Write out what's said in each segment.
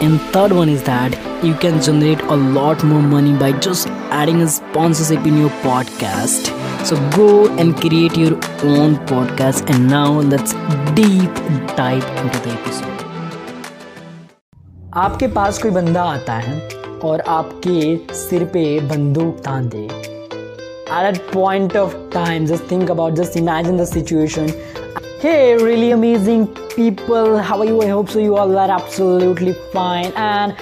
And third one is that you can generate a lot more money by just adding a sponsorship in your podcast. So go and create your own podcast. And now let's deep dive into the episode. आपके पास कोई बंदा आता है और आपके सिर पे बंदूक तान दे at that point of time just think about just imagine the situation hey really amazing people. How are you? I hope so you all are absolutely fine. And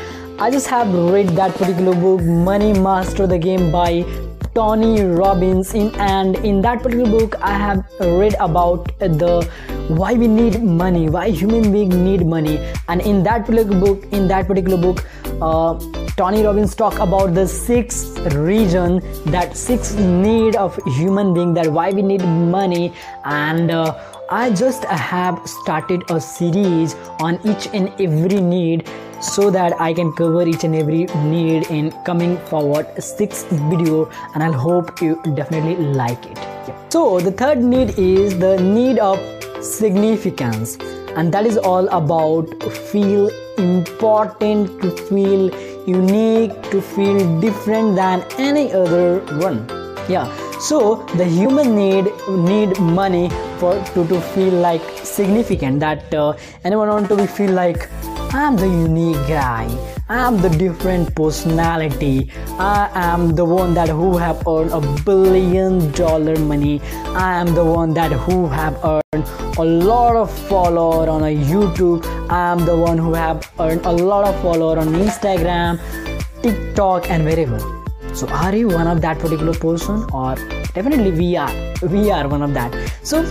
i just have read that particular book money master the game by tony robbins. In and in that particular book i have read about the why we need money why human beings need money. And in that particular book in that particular book uh, tony robbins talk about the six reason that six need of human being that why we need money. And uh, i just have started a series on each and every need so that i can cover each and every need in coming forward sixth video and I'll hope you definitely like it. Yeah. so the third need is the need of significance and that is all about feel important to feel unique to feel different than any other one. Yeah. So the human need need money for to, to feel like significant that uh, anyone want to feel like i'm the unique guy. I'm the different personality. I am the one that who have earned a billion dollar money. I am the one that who have earned a lot of follower on a youtube. I am the one who have earned a lot of follower on instagram tiktok and wherever so are you one of that particular person or definitely we are we are one of that? So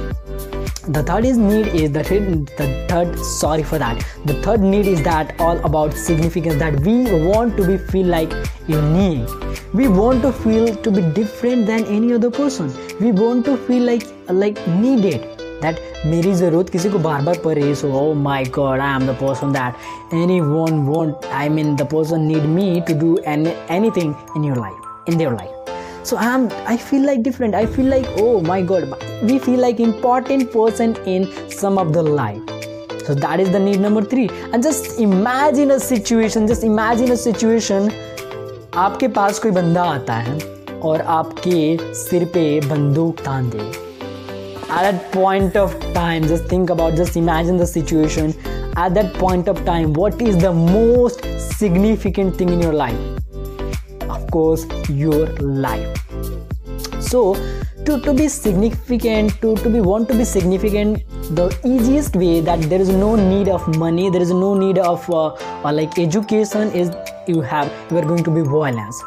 the third is need is the third, the third sorry for that. The third need is that all about significance that we want to be feel like unique we want to feel to be different than any other person. We want to feel like like needed that मेरी ज़रूरत किसी को बार बार पर रही so oh my god I am the person that anyone want I mean the person need me to do an anything in your life in there life so I am I feel like different I feel like oh my god we feel like important person in some of the life so that is the need number three and just imagine a situation just imagine a situation आपके पास कोई बंदा आता है और आपके सिर पे बंदूक तान दे। At that point of time just think about just imagine the situation. At that point of time what is the most significant thing in your life? Of course your life. So to, to be significant to, to be want to be significant the easiest way that there is no need of money there is no need of uh, uh, like education is you have you are going to be violence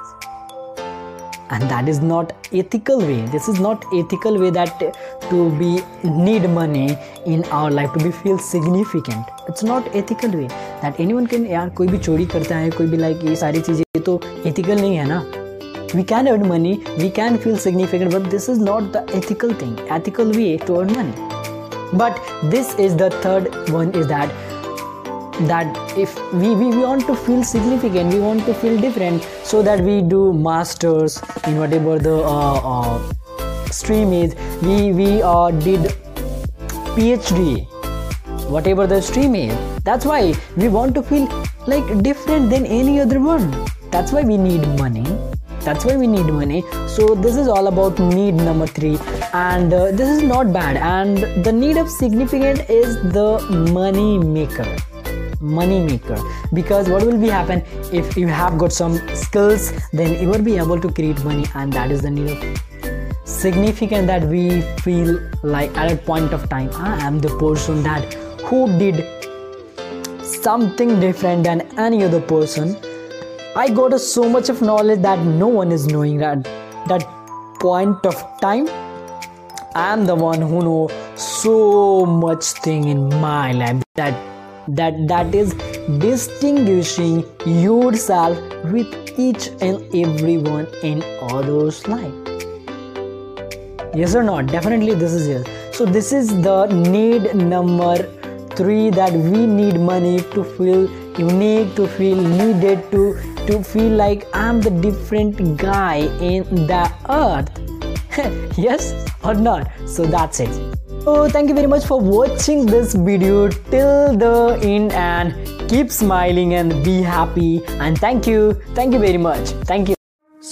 and that is not ethical way this is not ethical way that to be need money in our life to be feel significant it's not ethical way that anyone can यार कोई भी चोरी करता है कोई भी like ये सारी चीजें तो ethical नहीं है ना we can earn money we can feel significant but this is not the ethical thing ethical way to earn money but this is the third one is that that if we, we, want to feel significant we want to feel different so that we do masters in whatever the uh, uh, stream is. We we uh, did phd whatever the stream is. That's why we want to feel like different than any other one. That's why we need money. That's why we need money. So this is all about need number three. And uh, this is not bad. And the need of significant is the money maker money maker. Because what will be happen if you have got some skills then you will be able to create money and that is the need of significant that we feel like at a point of time i am the person that who did something different than any other person. I got so much of knowledge that no one is knowing that that point of time. I am the one who know so much thing in my life that that that is distinguishing yourself with each and everyone in others life. Yes or not? Definitely this is yes. So this is the need number 3 that we need money to feel unique to feel needed to to feel like i'm the different guy in the earth. Yes or not? So that's it so thank you very much for watching this video till the end and keep smiling and be happy. And thank you. Thank you very much. Thank you